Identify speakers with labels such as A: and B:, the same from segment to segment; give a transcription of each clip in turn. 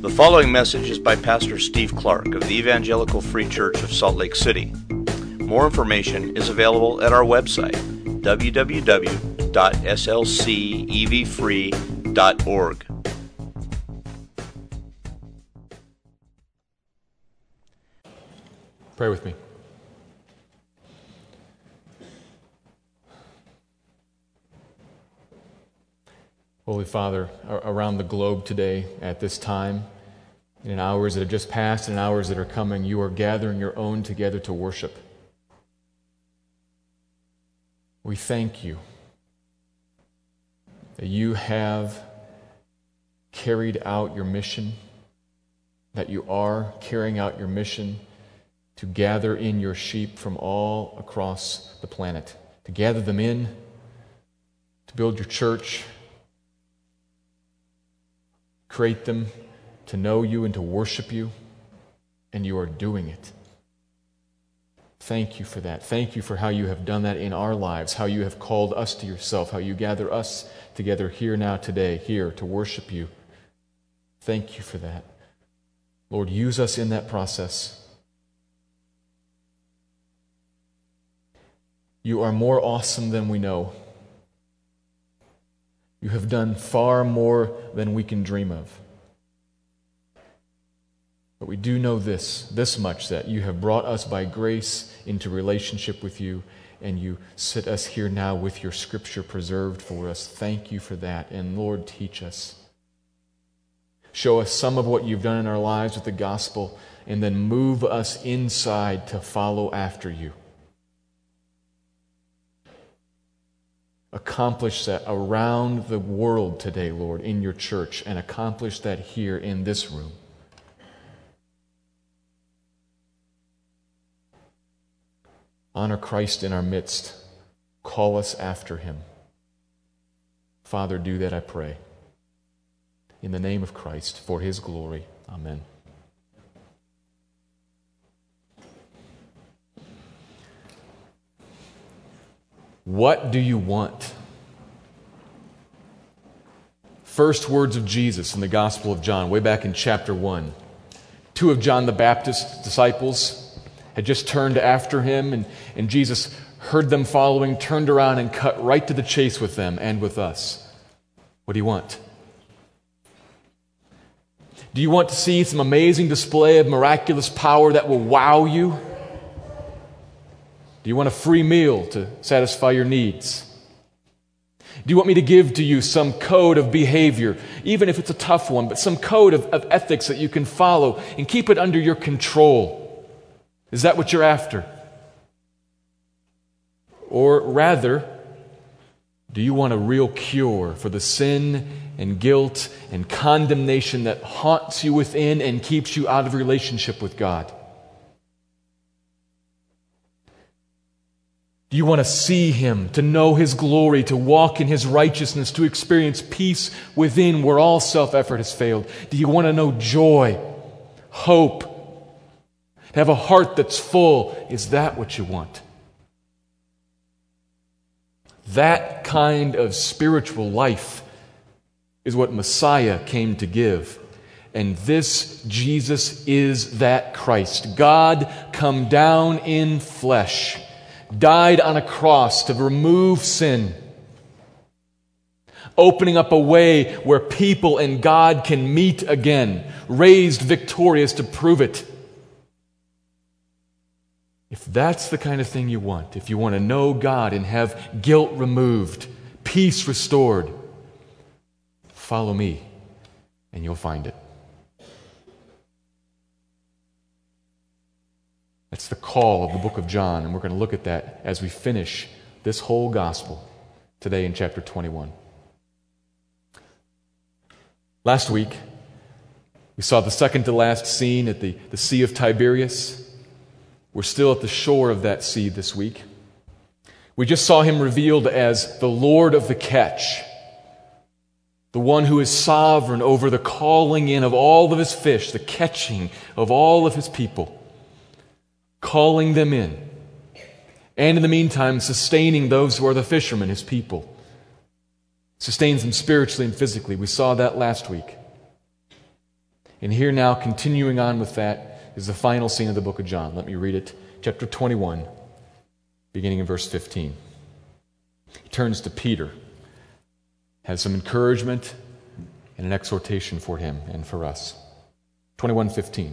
A: The following message is by Pastor Steve Clark of the Evangelical Free Church of Salt Lake City. More information is available at our website, www.slcevfree.org.
B: Pray with me. Holy Father, around the globe today at this time, in hours that have just passed and in hours that are coming, you are gathering your own together to worship. We thank you that you have carried out your mission, that you are carrying out your mission to gather in your sheep from all across the planet, to gather them in, to build your church create them to know you and to worship you, and you are doing it. Thank you for that. Thank you for how you have done that in our lives, how you have called us to yourself, how you gather us together here now today, here to worship you. Thank you for that. Lord, use us in that process. You are more awesome than we know. You have done far more than we can dream of. But we do know this, this much that you have brought us by grace into relationship with you, and you sit us here now with your scripture preserved for us. Thank you for that. And Lord, teach us. Show us some of what you've done in our lives with the gospel, and then move us inside to follow after you. Accomplish that around the world today, Lord, in your church, and accomplish that here in this room. Honor Christ in our midst. Call us after him. Father, do that, I pray. In the name of Christ, for his glory. Amen. What do you want? First words of Jesus in the Gospel of John, way back in chapter 1. Two of John the Baptist's disciples had just turned after him, and, and Jesus heard them following, turned around, and cut right to the chase with them and with us. What do you want? Do you want to see some amazing display of miraculous power that will wow you? Do you want a free meal to satisfy your needs? Do you want me to give to you some code of behavior, even if it's a tough one, but some code of, of ethics that you can follow and keep it under your control? Is that what you're after? Or rather, do you want a real cure for the sin and guilt and condemnation that haunts you within and keeps you out of relationship with God? Do you want to see Him, to know His glory, to walk in His righteousness, to experience peace within where all self effort has failed? Do you want to know joy, hope, to have a heart that's full? Is that what you want? That kind of spiritual life is what Messiah came to give. And this Jesus is that Christ. God come down in flesh died on a cross to remove sin, opening up a way where people and God can meet again, raised victorious to prove it. If that's the kind of thing you want, if you want to know God and have guilt removed, peace restored, follow me and you'll find it. That's the call of the book of John, and we're going to look at that as we finish this whole gospel today in chapter 21. Last week, we saw the second to last scene at the, the Sea of Tiberias. We're still at the shore of that sea this week. We just saw him revealed as the Lord of the catch, the one who is sovereign over the calling in of all of his fish, the catching of all of his people calling them in, and in the meantime, sustaining those who are the fishermen, his people. Sustains them spiritually and physically. We saw that last week. And here now, continuing on with that, is the final scene of the book of John. Let me read it. Chapter 21, beginning in verse 15. He turns to Peter, has some encouragement and an exhortation for him and for us. 21:15.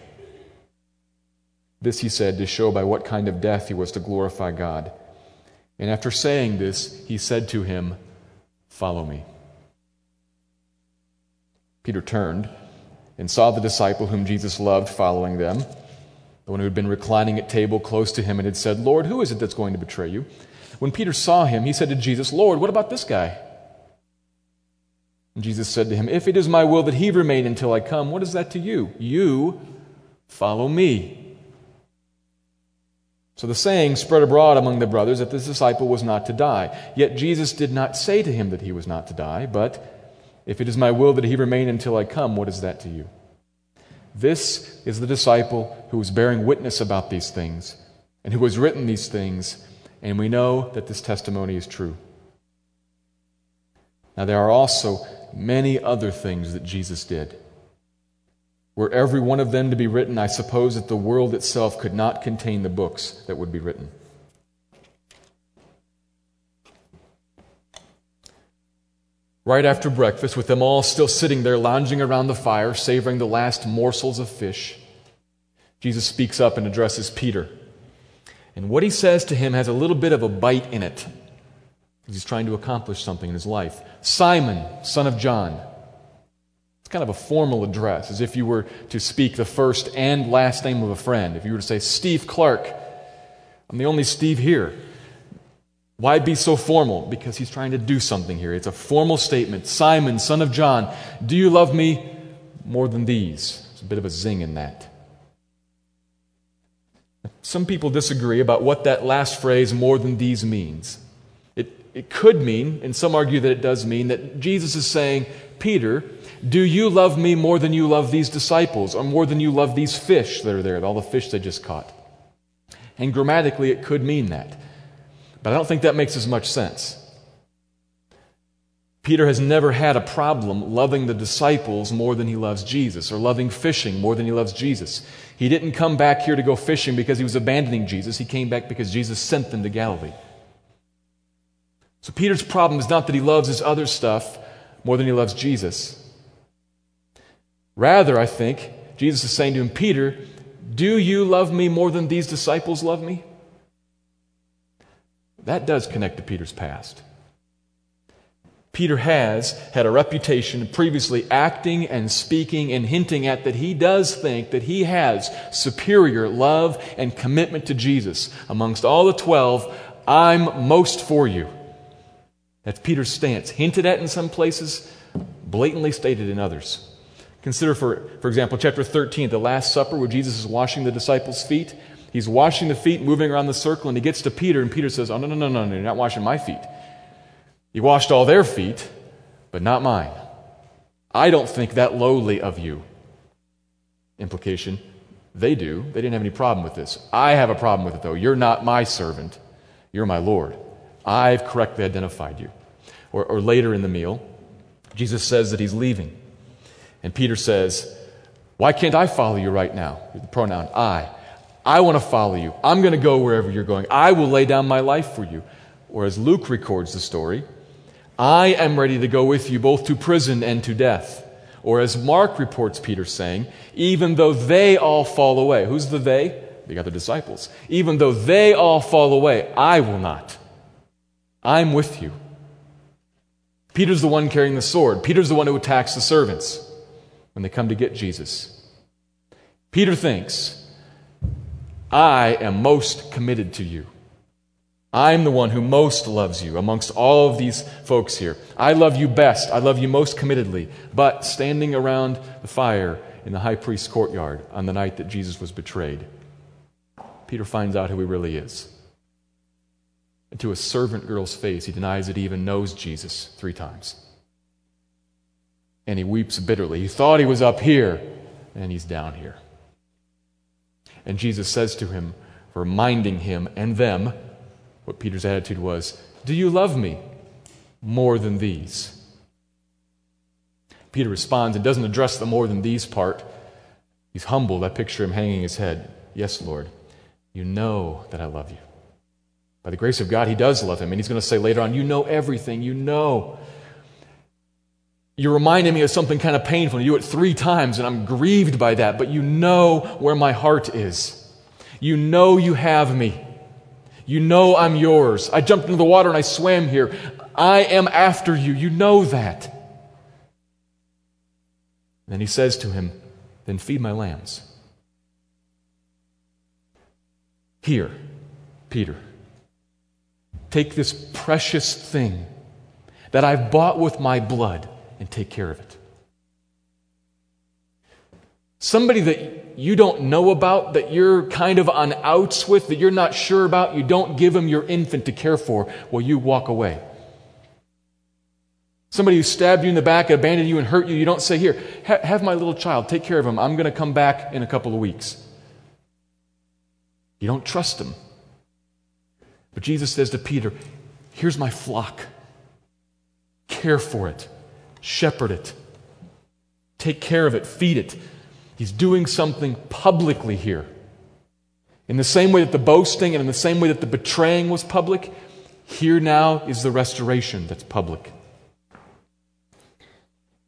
B: This he said to show by what kind of death he was to glorify God. And after saying this, he said to him, Follow me. Peter turned and saw the disciple whom Jesus loved following them, the one who had been reclining at table close to him and had said, Lord, who is it that's going to betray you? When Peter saw him, he said to Jesus, Lord, what about this guy? And Jesus said to him, If it is my will that he remain until I come, what is that to you? You follow me. So the saying spread abroad among the brothers that this disciple was not to die. Yet Jesus did not say to him that he was not to die, but, If it is my will that he remain until I come, what is that to you? This is the disciple who was bearing witness about these things, and who has written these things and we know that this testimony is true. Now, there are also many other things that Jesus did. Were every one of them to be written, I suppose that the world itself could not contain the books that would be written. Right after breakfast, with them all still sitting there lounging around the fire, savoring the last morsels of fish, Jesus speaks up and addresses Peter. And what he says to him has a little bit of a bite in it. He's trying to accomplish something in his life. Simon, son of John. Kind of a formal address, as if you were to speak the first and last name of a friend. If you were to say, Steve Clark, I'm the only Steve here. Why be so formal? Because he's trying to do something here. It's a formal statement. Simon, son of John, do you love me more than these? It's a bit of a zing in that. Some people disagree about what that last phrase, more than these, means. It, it could mean, and some argue that it does mean, that Jesus is saying, Peter, do you love me more than you love these disciples, or more than you love these fish that are there, all the fish they just caught? And grammatically, it could mean that. But I don't think that makes as much sense. Peter has never had a problem loving the disciples more than he loves Jesus, or loving fishing more than he loves Jesus. He didn't come back here to go fishing because he was abandoning Jesus. He came back because Jesus sent them to Galilee. So Peter's problem is not that he loves his other stuff more than he loves Jesus. Rather, I think, Jesus is saying to him, Peter, do you love me more than these disciples love me? That does connect to Peter's past. Peter has had a reputation previously acting and speaking and hinting at that he does think that he has superior love and commitment to Jesus. Amongst all the 12, I'm most for you. That's Peter's stance, hinted at in some places, blatantly stated in others. Consider, for, for example, chapter 13, the Last Supper, where Jesus is washing the disciples' feet. He's washing the feet, moving around the circle, and he gets to Peter, and Peter says, Oh, no, no, no, no, no, you're not washing my feet. You washed all their feet, but not mine. I don't think that lowly of you. Implication they do. They didn't have any problem with this. I have a problem with it, though. You're not my servant, you're my Lord. I've correctly identified you. Or, or later in the meal, Jesus says that he's leaving. And Peter says, Why can't I follow you right now? The pronoun I. I want to follow you. I'm going to go wherever you're going. I will lay down my life for you. Or as Luke records the story, I am ready to go with you both to prison and to death. Or as Mark reports Peter saying, even though they all fall away. Who's the they? The other disciples. Even though they all fall away, I will not. I'm with you. Peter's the one carrying the sword. Peter's the one who attacks the servants when they come to get Jesus. Peter thinks, I am most committed to you. I'm the one who most loves you amongst all of these folks here. I love you best. I love you most committedly. But standing around the fire in the high priest's courtyard on the night that Jesus was betrayed, Peter finds out who he really is. And to a servant girl's face, he denies that he even knows Jesus three times. And he weeps bitterly. He thought he was up here, and he's down here. And Jesus says to him, reminding him and them what Peter's attitude was Do you love me more than these? Peter responds and doesn't address the more than these part. He's humbled. I picture him hanging his head. Yes, Lord, you know that I love you. By the grace of God, he does love him. And he's going to say later on, You know everything. You know. You're reminding me of something kind of painful. You do it three times, and I'm grieved by that, but you know where my heart is. You know you have me. You know I'm yours. I jumped into the water and I swam here. I am after you. You know that. then he says to him, Then feed my lambs. Here, Peter, take this precious thing that I've bought with my blood and take care of it. Somebody that you don't know about, that you're kind of on outs with, that you're not sure about, you don't give them your infant to care for while you walk away. Somebody who stabbed you in the back, abandoned you, and hurt you, you don't say, Here, ha- have my little child, take care of him. I'm going to come back in a couple of weeks. You don't trust him. But Jesus says to Peter, Here's my flock. Care for it, shepherd it, take care of it, feed it. He's doing something publicly here. In the same way that the boasting and in the same way that the betraying was public, here now is the restoration that's public.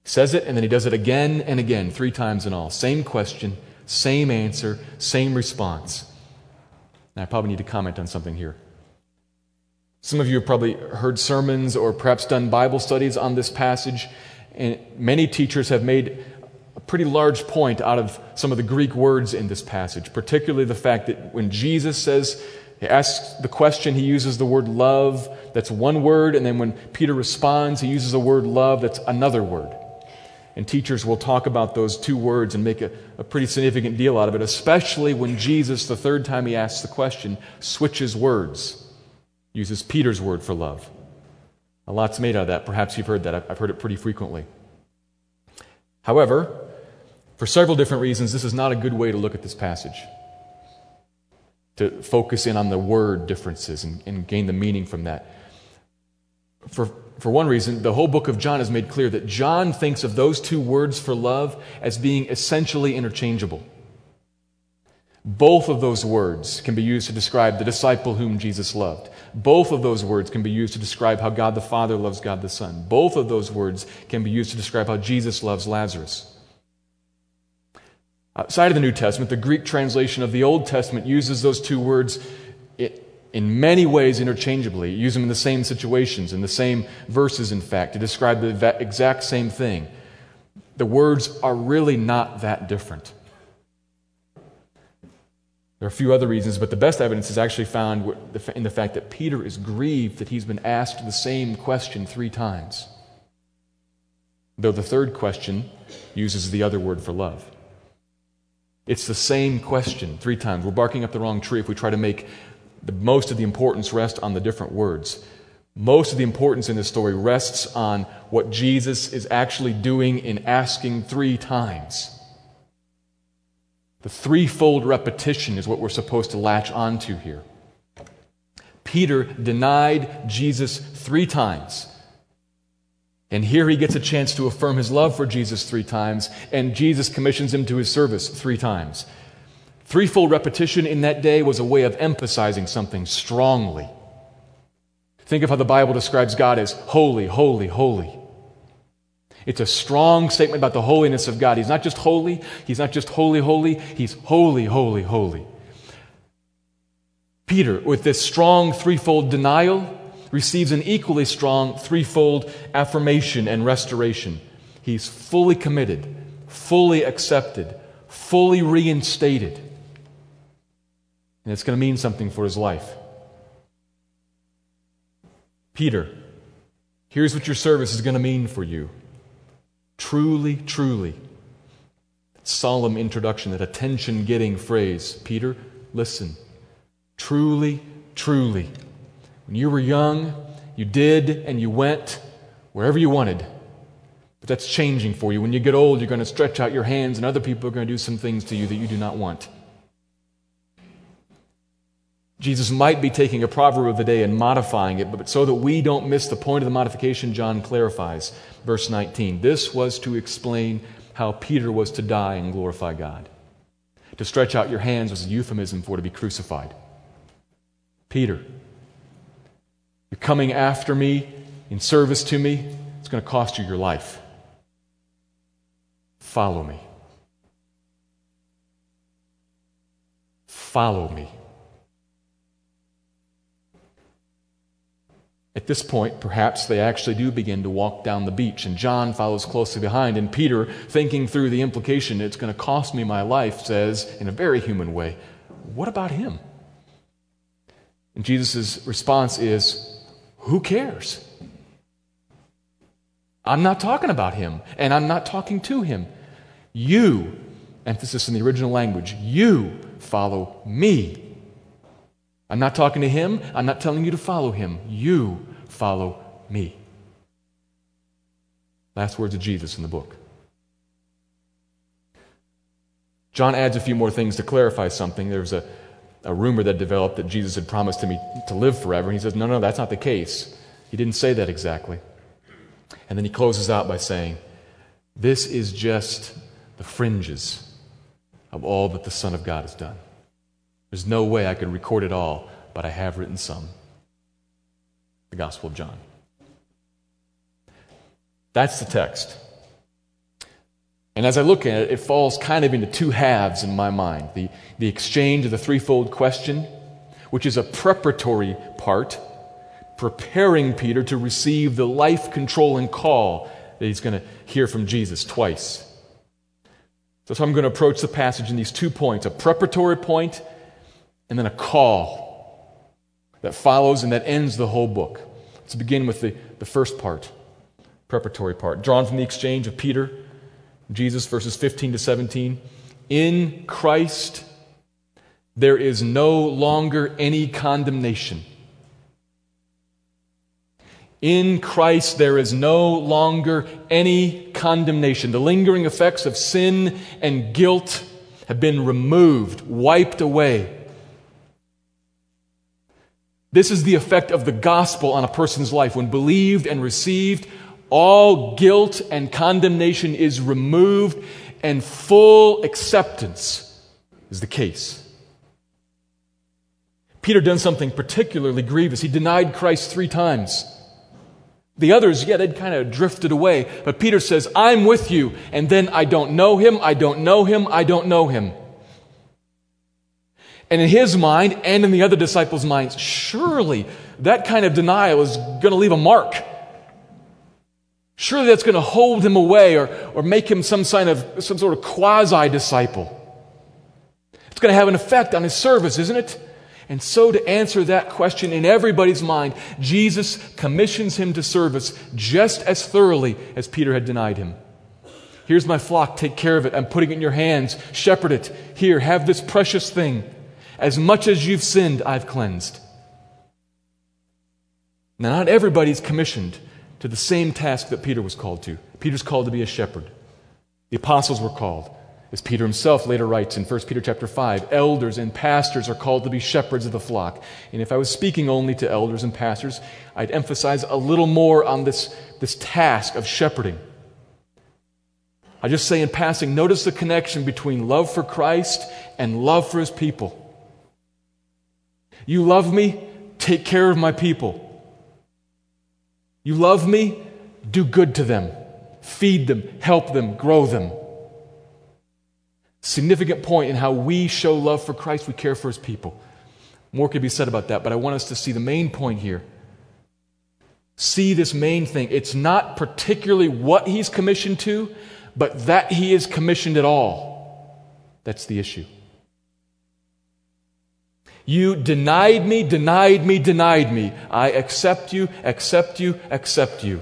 B: He says it and then he does it again and again, three times in all. Same question, same answer, same response. Now, I probably need to comment on something here. Some of you have probably heard sermons or perhaps done Bible studies on this passage, and many teachers have made a pretty large point out of some of the Greek words in this passage, particularly the fact that when Jesus says, he asks the question, he uses the word love, that's one word, and then when Peter responds, he uses the word love, that's another word. And teachers will talk about those two words and make a, a pretty significant deal out of it, especially when Jesus, the third time he asks the question, switches words, uses Peter's word for love. A lot's made out of that. Perhaps you've heard that. I've heard it pretty frequently. However, for several different reasons, this is not a good way to look at this passage. To focus in on the word differences and, and gain the meaning from that. For, for one reason, the whole book of John has made clear that John thinks of those two words for love as being essentially interchangeable. Both of those words can be used to describe the disciple whom Jesus loved. Both of those words can be used to describe how God the Father loves God the Son. Both of those words can be used to describe how Jesus loves Lazarus. Outside of the New Testament, the Greek translation of the Old Testament uses those two words in many ways interchangeably. Use them in the same situations, in the same verses, in fact, to describe the exact same thing. The words are really not that different. There are a few other reasons, but the best evidence is actually found in the fact that Peter is grieved that he's been asked the same question three times, though the third question uses the other word for love. It's the same question three times. We're barking up the wrong tree if we try to make the, most of the importance rest on the different words. Most of the importance in this story rests on what Jesus is actually doing in asking three times. The threefold repetition is what we're supposed to latch onto here. Peter denied Jesus three times and here he gets a chance to affirm his love for Jesus three times, and Jesus commissions him to his service three times. Threefold repetition in that day was a way of emphasizing something strongly. Think of how the Bible describes God as holy, holy, holy. It's a strong statement about the holiness of God. He's not just holy, he's not just holy, holy, he's holy, holy, holy. Peter, with this strong threefold denial, receives an equally strong threefold affirmation and restoration. He's fully committed, fully accepted, fully reinstated. And it's going to mean something for his life. Peter, here's what your service is going to mean for you. Truly, truly. Solemn introduction, that attention getting phrase. Peter, listen. Truly, truly. When you were young, you did and you went wherever you wanted. But that's changing for you. When you get old, you're going to stretch out your hands, and other people are going to do some things to you that you do not want. Jesus might be taking a proverb of the day and modifying it, but so that we don't miss the point of the modification, John clarifies. Verse 19. This was to explain how Peter was to die and glorify God. To stretch out your hands was a euphemism for to be crucified. Peter, you're coming after me in service to me, it's going to cost you your life. Follow me. Follow me. At this point, perhaps they actually do begin to walk down the beach, and John follows closely behind. And Peter, thinking through the implication, it's going to cost me my life, says, in a very human way, What about him? And Jesus' response is, Who cares? I'm not talking about him, and I'm not talking to him. You, emphasis in the original language, you follow me. I'm not talking to him. I'm not telling you to follow him. You follow me. Last words of Jesus in the book. John adds a few more things to clarify something. There's a, a rumor that developed that Jesus had promised me to live forever. And he says, No, no, that's not the case. He didn't say that exactly. And then he closes out by saying, This is just the fringes of all that the Son of God has done. There's no way I could record it all, but I have written some. The Gospel of John. That's the text. And as I look at it, it falls kind of into two halves in my mind the, the exchange of the threefold question, which is a preparatory part, preparing Peter to receive the life controlling call that he's going to hear from Jesus twice. So, so I'm going to approach the passage in these two points a preparatory point and then a call that follows and that ends the whole book. Let's begin with the, the first part, preparatory part, drawn from the exchange of Peter, Jesus, verses 15 to 17. In Christ, there is no longer any condemnation. In Christ, there is no longer any condemnation. The lingering effects of sin and guilt have been removed, wiped away. This is the effect of the gospel on a person's life. When believed and received, all guilt and condemnation is removed, and full acceptance is the case. Peter done something particularly grievous. He denied Christ three times. The others, yeah, they'd kind of drifted away. But Peter says, I'm with you. And then I don't know him, I don't know him, I don't know him. And in his mind and in the other disciples' minds, surely that kind of denial is going to leave a mark. Surely that's going to hold him away or, or make him some, sign of, some sort of quasi disciple. It's going to have an effect on his service, isn't it? And so, to answer that question in everybody's mind, Jesus commissions him to service just as thoroughly as Peter had denied him. Here's my flock, take care of it. I'm putting it in your hands. Shepherd it. Here, have this precious thing. As much as you've sinned, I've cleansed. Now, not everybody's commissioned to the same task that Peter was called to. Peter's called to be a shepherd. The apostles were called. As Peter himself later writes in 1 Peter chapter 5, elders and pastors are called to be shepherds of the flock. And if I was speaking only to elders and pastors, I'd emphasize a little more on this, this task of shepherding. I just say in passing, notice the connection between love for Christ and love for his people. You love me? Take care of my people. You love me? Do good to them. Feed them, help them, grow them. Significant point in how we show love for Christ, we care for his people. More could be said about that, but I want us to see the main point here. See this main thing. It's not particularly what he's commissioned to, but that he is commissioned at all. That's the issue. You denied me, denied me, denied me. I accept you, accept you, accept you.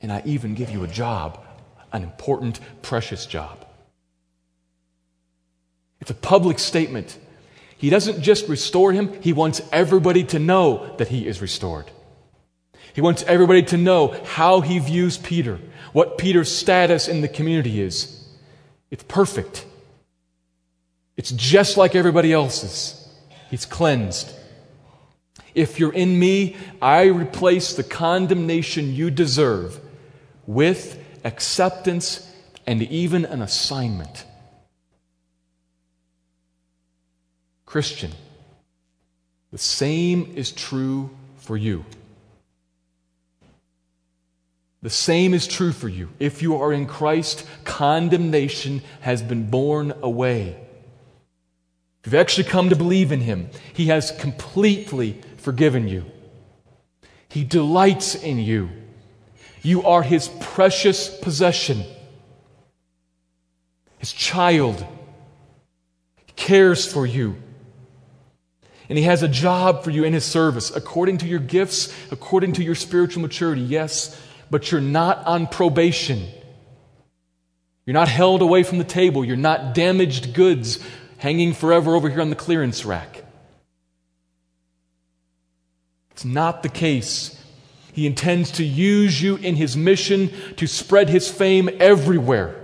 B: And I even give you a job, an important, precious job. It's a public statement. He doesn't just restore him, he wants everybody to know that he is restored. He wants everybody to know how he views Peter, what Peter's status in the community is. It's perfect. It's just like everybody else's. He's cleansed. If you're in me, I replace the condemnation you deserve with acceptance and even an assignment. Christian, the same is true for you. The same is true for you. If you are in Christ, condemnation has been borne away. If you've actually come to believe in Him, He has completely forgiven you. He delights in you. You are His precious possession, His child. He cares for you. And He has a job for you in His service according to your gifts, according to your spiritual maturity, yes, but you're not on probation. You're not held away from the table. You're not damaged goods hanging forever over here on the clearance rack. It's not the case. He intends to use you in his mission to spread his fame everywhere,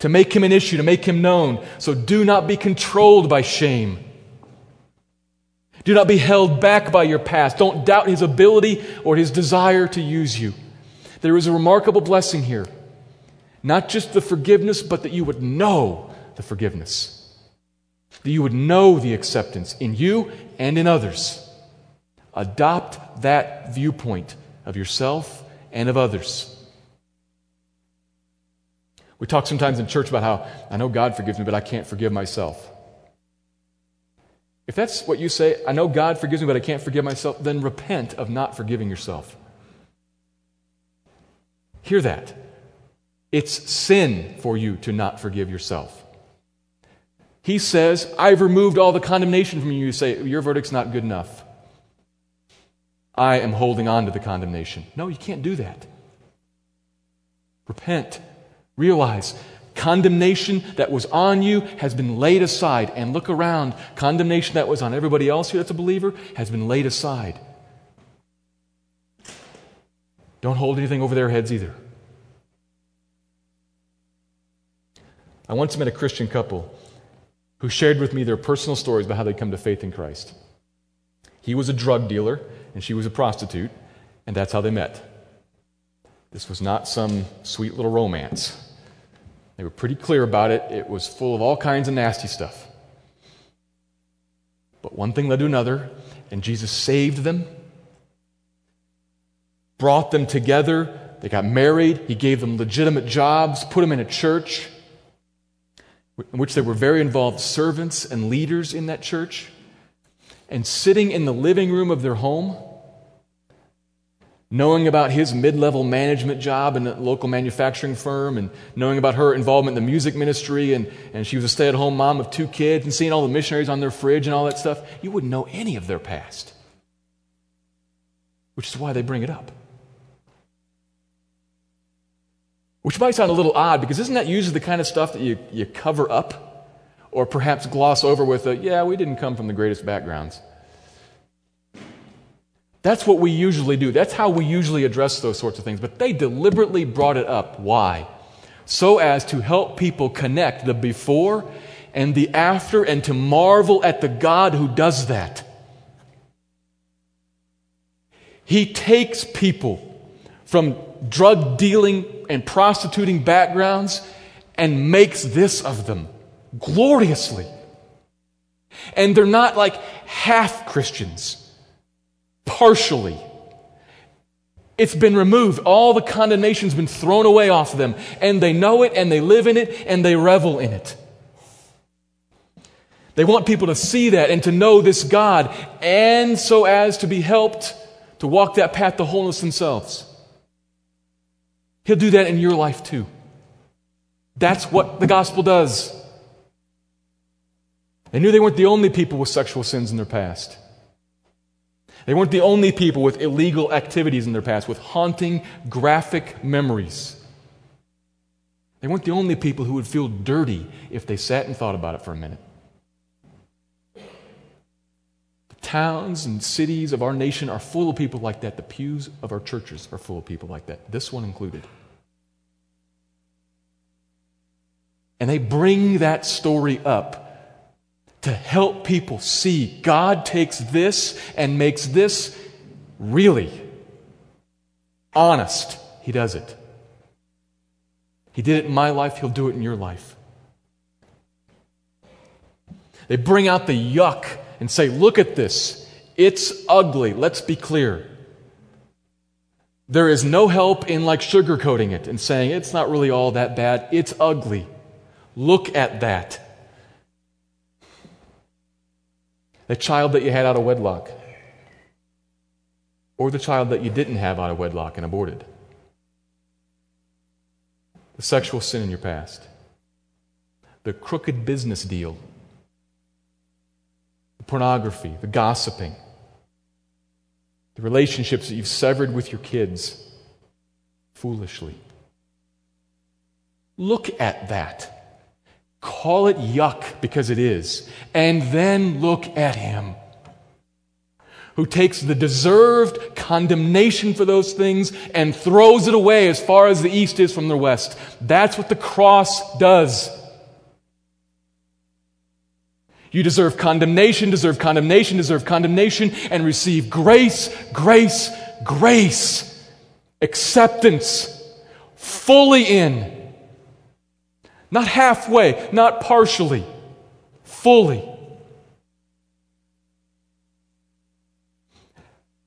B: to make him an issue, to make him known. So do not be controlled by shame. Do not be held back by your past. Don't doubt his ability or his desire to use you. There is a remarkable blessing here. Not just the forgiveness, but that you would know the forgiveness. That you would know the acceptance in you and in others. Adopt that viewpoint of yourself and of others. We talk sometimes in church about how I know God forgives me, but I can't forgive myself. If that's what you say, I know God forgives me, but I can't forgive myself, then repent of not forgiving yourself. Hear that. It's sin for you to not forgive yourself. He says, I've removed all the condemnation from you. You say, Your verdict's not good enough. I am holding on to the condemnation. No, you can't do that. Repent. Realize condemnation that was on you has been laid aside. And look around. Condemnation that was on everybody else here that's a believer has been laid aside. Don't hold anything over their heads either. I once met a Christian couple who shared with me their personal stories about how they come to faith in Christ. He was a drug dealer and she was a prostitute, and that's how they met. This was not some sweet little romance. They were pretty clear about it. It was full of all kinds of nasty stuff. But one thing led to another, and Jesus saved them, brought them together. They got married. He gave them legitimate jobs, put them in a church in which there were very involved servants and leaders in that church. And sitting in the living room of their home, knowing about his mid level management job in a local manufacturing firm, and knowing about her involvement in the music ministry, and, and she was a stay at home mom of two kids, and seeing all the missionaries on their fridge and all that stuff, you wouldn't know any of their past. Which is why they bring it up. Which might sound a little odd because isn't that usually the kind of stuff that you, you cover up or perhaps gloss over with a, yeah, we didn't come from the greatest backgrounds. That's what we usually do. That's how we usually address those sorts of things. But they deliberately brought it up. Why? So as to help people connect the before and the after and to marvel at the God who does that. He takes people from drug dealing and prostituting backgrounds and makes this of them gloriously. And they're not like half Christians, partially. It's been removed. All the condemnation's been thrown away off them. And they know it, and they live in it, and they revel in it. They want people to see that and to know this God, and so as to be helped to walk that path to wholeness themselves. He'll do that in your life too. That's what the gospel does. They knew they weren't the only people with sexual sins in their past. They weren't the only people with illegal activities in their past, with haunting, graphic memories. They weren't the only people who would feel dirty if they sat and thought about it for a minute. The towns and cities of our nation are full of people like that. The pews of our churches are full of people like that, this one included. And they bring that story up to help people see God takes this and makes this really honest. He does it. He did it in my life, He'll do it in your life. They bring out the yuck and say, Look at this. It's ugly. Let's be clear. There is no help in like sugarcoating it and saying it's not really all that bad. It's ugly. Look at that. the child that you had out of wedlock, or the child that you didn't have out of wedlock and aborted, the sexual sin in your past, the crooked business deal, the pornography, the gossiping, the relationships that you've severed with your kids foolishly. Look at that. Call it yuck because it is. And then look at him who takes the deserved condemnation for those things and throws it away as far as the east is from the west. That's what the cross does. You deserve condemnation, deserve condemnation, deserve condemnation, and receive grace, grace, grace, acceptance, fully in not halfway, not partially, fully.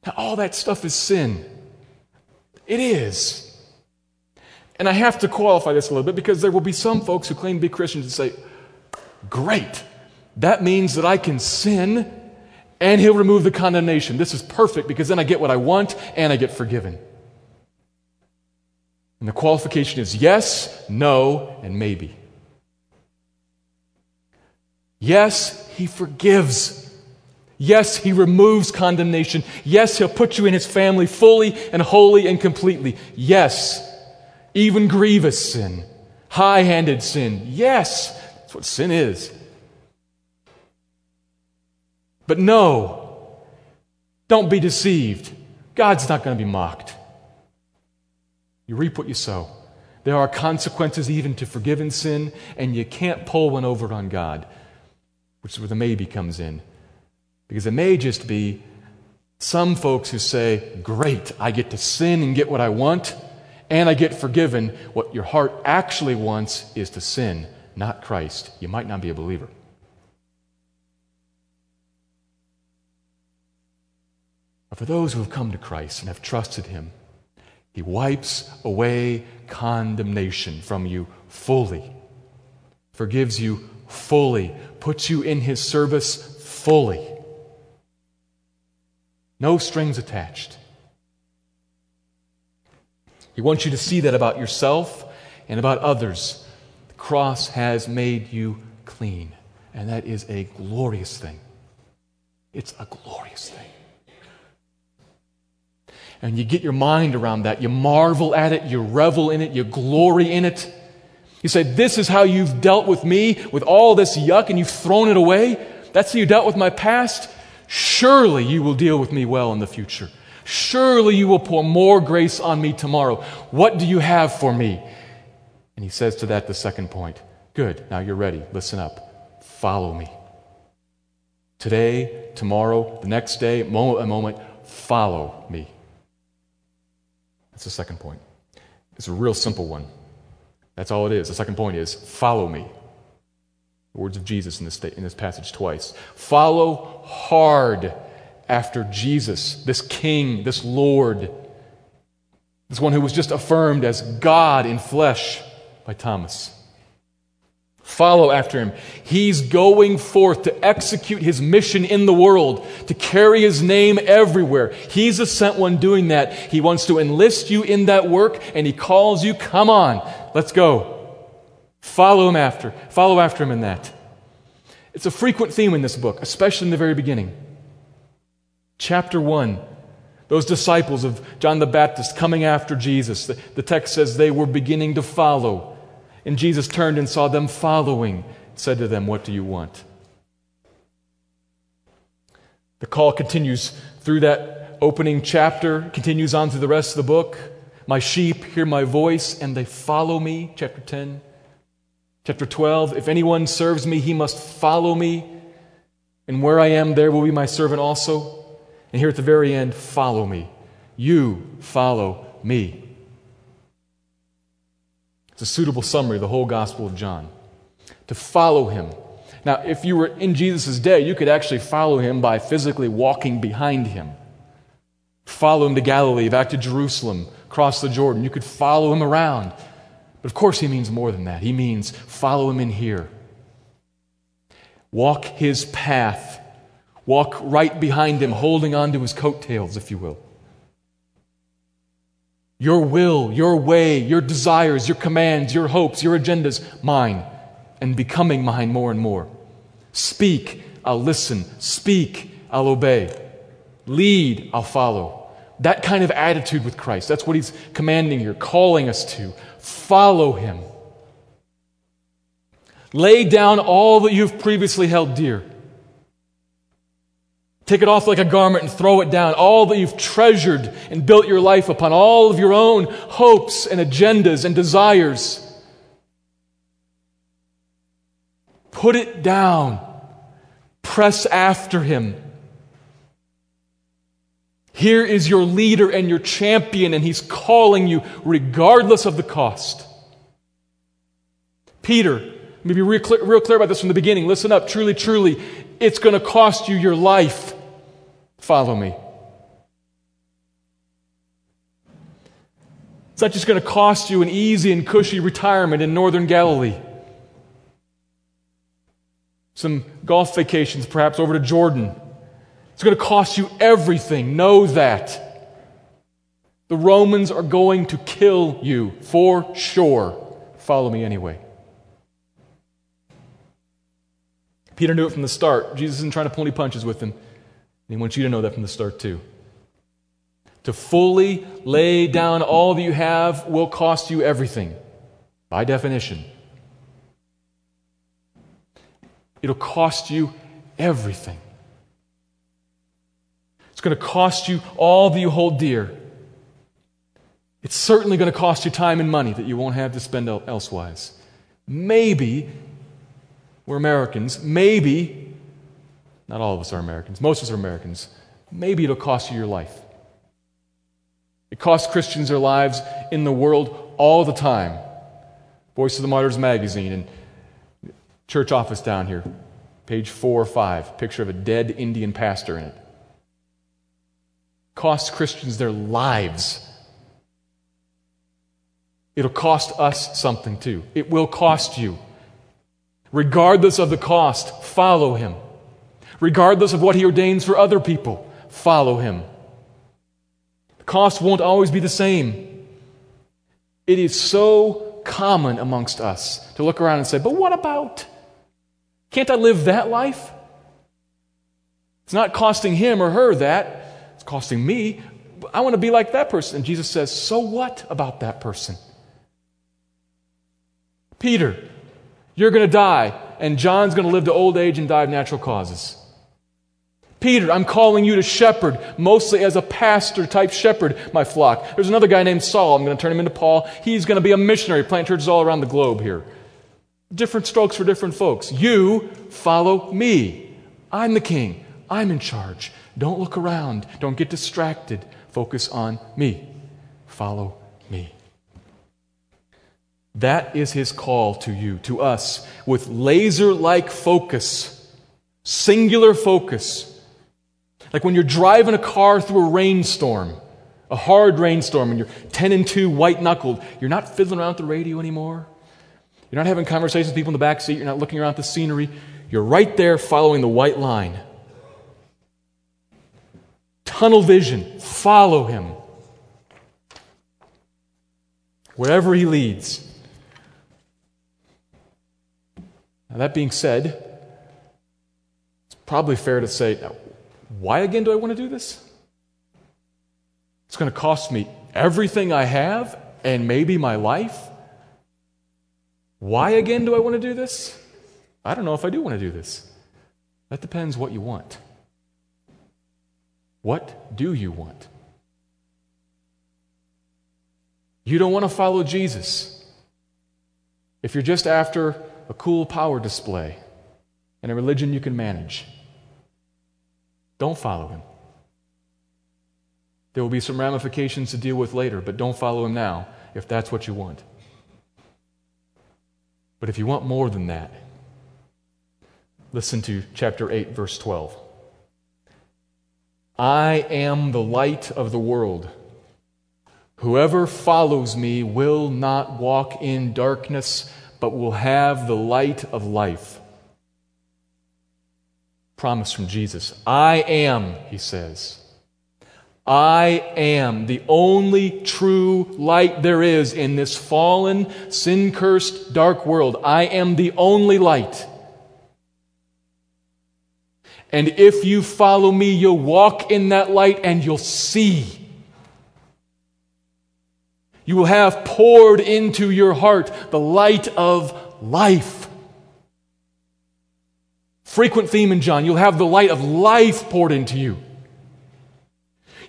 B: Now, all that stuff is sin. It is. And I have to qualify this a little bit because there will be some folks who claim to be Christians and say, Great, that means that I can sin and He'll remove the condemnation. This is perfect because then I get what I want and I get forgiven. And the qualification is yes, no, and maybe. Yes, He forgives. Yes, He removes condemnation. Yes, He'll put you in His family fully and wholly and completely. Yes, even grievous sin, high handed sin. Yes, that's what sin is. But no, don't be deceived. God's not going to be mocked. You reap what you sow. There are consequences even to forgiven sin, and you can't pull one over on God, which is where the maybe comes in. Because it may just be some folks who say, Great, I get to sin and get what I want, and I get forgiven. What your heart actually wants is to sin, not Christ. You might not be a believer. But for those who have come to Christ and have trusted Him, he wipes away condemnation from you fully, forgives you fully, puts you in His service fully. No strings attached. He wants you to see that about yourself and about others. The cross has made you clean, and that is a glorious thing. It's a glorious thing and you get your mind around that. You marvel at it, you revel in it, you glory in it. You say, This is how you've dealt with me with all this yuck and you've thrown it away. That's how you dealt with my past. Surely you will deal with me well in the future. Surely you will pour more grace on me tomorrow. What do you have for me? And he says to that the second point Good, now you're ready. Listen up. Follow me. Today, tomorrow, the next day, moment a moment, follow me. That's the second point. It's a real simple one. That's all it is. The second point is follow me. The words of Jesus in this, in this passage twice. Follow hard after Jesus, this King, this Lord, this one who was just affirmed as God in flesh by Thomas. Follow after him. He's going forth to execute his mission in the world, to carry his name everywhere. He's a sent one doing that. He wants to enlist you in that work, and he calls you, come on, let's go. Follow him after. Follow after him in that. It's a frequent theme in this book, especially in the very beginning. Chapter 1 those disciples of John the Baptist coming after Jesus, the, the, text says they were beginning to follow. And Jesus turned and saw them following, said to them, What do you want? The call continues through that opening chapter, continues on through the rest of the book. My sheep hear my voice and they follow me, chapter 10. Chapter 12, if anyone serves me, he must follow me. And where I am, there will be my servant also. And here at the very end, follow me. You follow me. It's a suitable summary of the whole Gospel of John. To follow him. Now, if you were in Jesus' day, you could actually follow him by physically walking behind him. Follow him to Galilee, back to Jerusalem, cross the Jordan. You could follow him around. But of course, he means more than that. He means follow him in here. Walk his path Walk right behind him, holding on to his coattails, if you will. Your will, your way, your desires, your commands, your hopes, your agendas, mine, and becoming mine more and more. Speak, I'll listen. Speak, I'll obey. Lead, I'll follow. That kind of attitude with Christ. That's what he's commanding here, calling us to. Follow him. Lay down all that you've previously held dear. Take it off like a garment and throw it down. All that you've treasured and built your life upon, all of your own hopes and agendas and desires. Put it down. Press after him. Here is your leader and your champion, and he's calling you regardless of the cost. Peter, let me be real clear, real clear about this from the beginning. Listen up. Truly, truly, it's going to cost you your life. Follow me. It's not just going to cost you an easy and cushy retirement in northern Galilee. Some golf vacations, perhaps over to Jordan. It's going to cost you everything. Know that. The Romans are going to kill you for sure. Follow me anyway. Peter knew it from the start. Jesus isn't trying to pull any punches with him. And he wants you to know that from the start, too. To fully lay down all that you have will cost you everything, by definition. It'll cost you everything. It's going to cost you all that you hold dear. It's certainly going to cost you time and money that you won't have to spend elsewise. Maybe, we're Americans, maybe not all of us are Americans. Most of us are Americans. Maybe it'll cost you your life. It costs Christians their lives in the world all the time. Voice of the Martyrs magazine and church office down here, page four or five, picture of a dead Indian pastor in it. Costs Christians their lives. It'll cost us something too. It will cost you. Regardless of the cost, follow him regardless of what He ordains for other people. Follow Him. The cost won't always be the same. It is so common amongst us to look around and say, but what about? Can't I live that life? It's not costing him or her that, it's costing me. I want to be like that person. And Jesus says, So what about that person? Peter, you're going to die, and John's going to live to old age and die of natural causes. Peter, I'm calling you to shepherd, mostly as a pastor type shepherd, my flock. There's another guy named Saul. I'm going to turn him into Paul. He's going to be a missionary, plant churches all around the globe here. Different strokes for different folks. You follow me. I'm the king. I'm in charge. Don't look around. Don't get distracted. Focus on me. Follow. That is his call to you, to us, with laser like focus, singular focus like when you're driving a car through a rainstorm, a hard rainstorm, and you're 10 and 2 white knuckled, you're not fiddling around with the radio anymore. You're not having conversations with people in the back seat. You're not looking around at the scenery. You're right there following the white line. Tunnel vision. Follow him. Wherever he leads. Now, that being said, it's probably fair to say, why again do I want to do this? It's going to cost me everything I have and maybe my life. Why again do I want to do this? I don't know if I do want to do this. That depends what you want. What do you want? You don't want to follow Jesus if you're just after a cool power display and a religion you can manage. Don't follow him. There will be some ramifications to deal with later, but don't follow him now if that's what you want. But if you want more than that, listen to chapter 8, verse 12. I am the light of the world. Whoever follows me will not walk in darkness, but will have the light of life. Promise from Jesus. I am, he says. I am the only true light there is in this fallen, sin cursed, dark world. I am the only light. And if you follow me, you'll walk in that light and you'll see. You will have poured into your heart the light of life. Frequent theme in John, you'll have the light of life poured into you.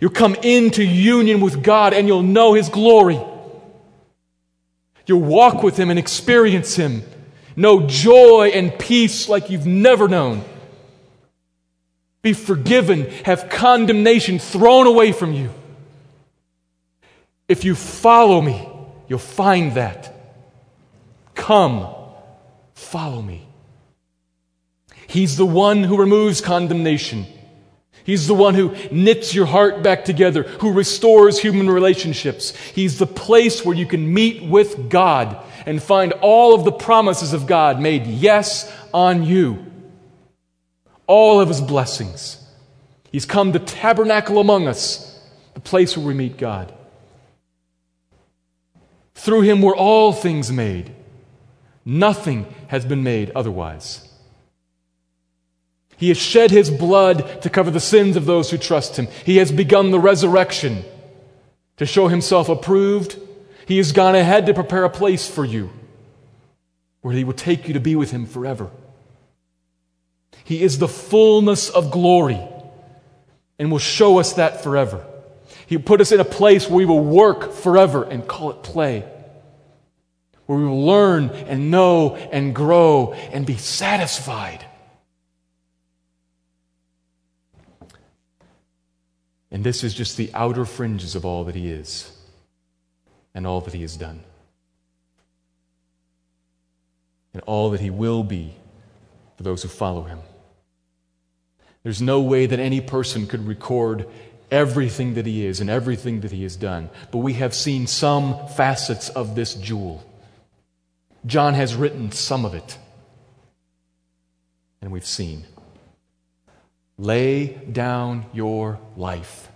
B: You'll come into union with God and you'll know His glory. You'll walk with Him and experience Him. Know joy and peace like you've never known. Be forgiven, have condemnation thrown away from you. If you follow me, you'll find that. Come, follow me. He's the one who removes condemnation. He's the one who knits your heart back together, who restores human relationships. He's the place where you can meet with God and find all of the promises of God made yes on you. All of his blessings. He's come to tabernacle among us, the place where we meet God. Through him were all things made. Nothing has been made otherwise. He has shed his blood to cover the sins of those who trust him. He has begun the resurrection to show himself approved. He has gone ahead to prepare a place for you where he will take you to be with him forever. He is the fullness of glory and will show us that forever. He put us in a place where we will work forever and call it play, where we will learn and know and grow and be satisfied. And this is just the outer fringes of all that He is and all that He has done. And all that He will be for those who follow Him. There's no way that any person could record everything that He is and everything that He has done. But we have seen some facets of this jewel. John has written some of it. And we've seen. Lay down your life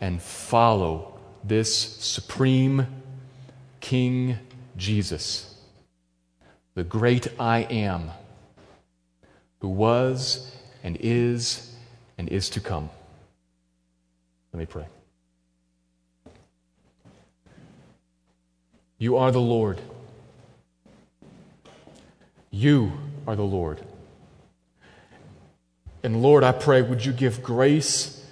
B: and follow this supreme King Jesus, the great I am, who was and is and is to come. Let me pray. You are the Lord. You are the Lord. And Lord, I pray, would you give grace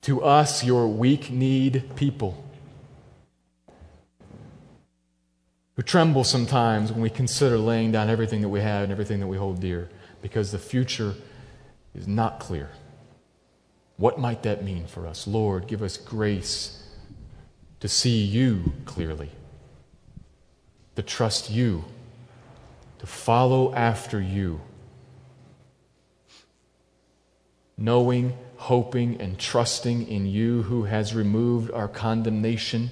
B: to us, your weak need people, who tremble sometimes when we consider laying down everything that we have and everything that we hold dear, because the future is not clear. What might that mean for us? Lord, give us grace to see you clearly, to trust you, to follow after you knowing, hoping, and trusting in you who has removed our condemnation.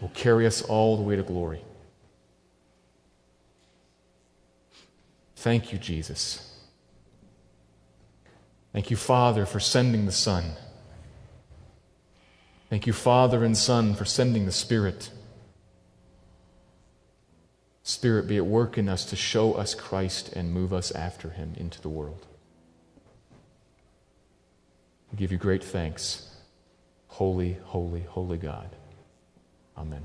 B: will carry us all the way to glory. Thank you, Jesus. Thank you, Father, for sending the Son. Thank you, Father and Son, for sending the Spirit. Spirit, be at work in us to show us Christ and move us after him into the world. We give you great thanks. Holy, holy, holy God. Amen.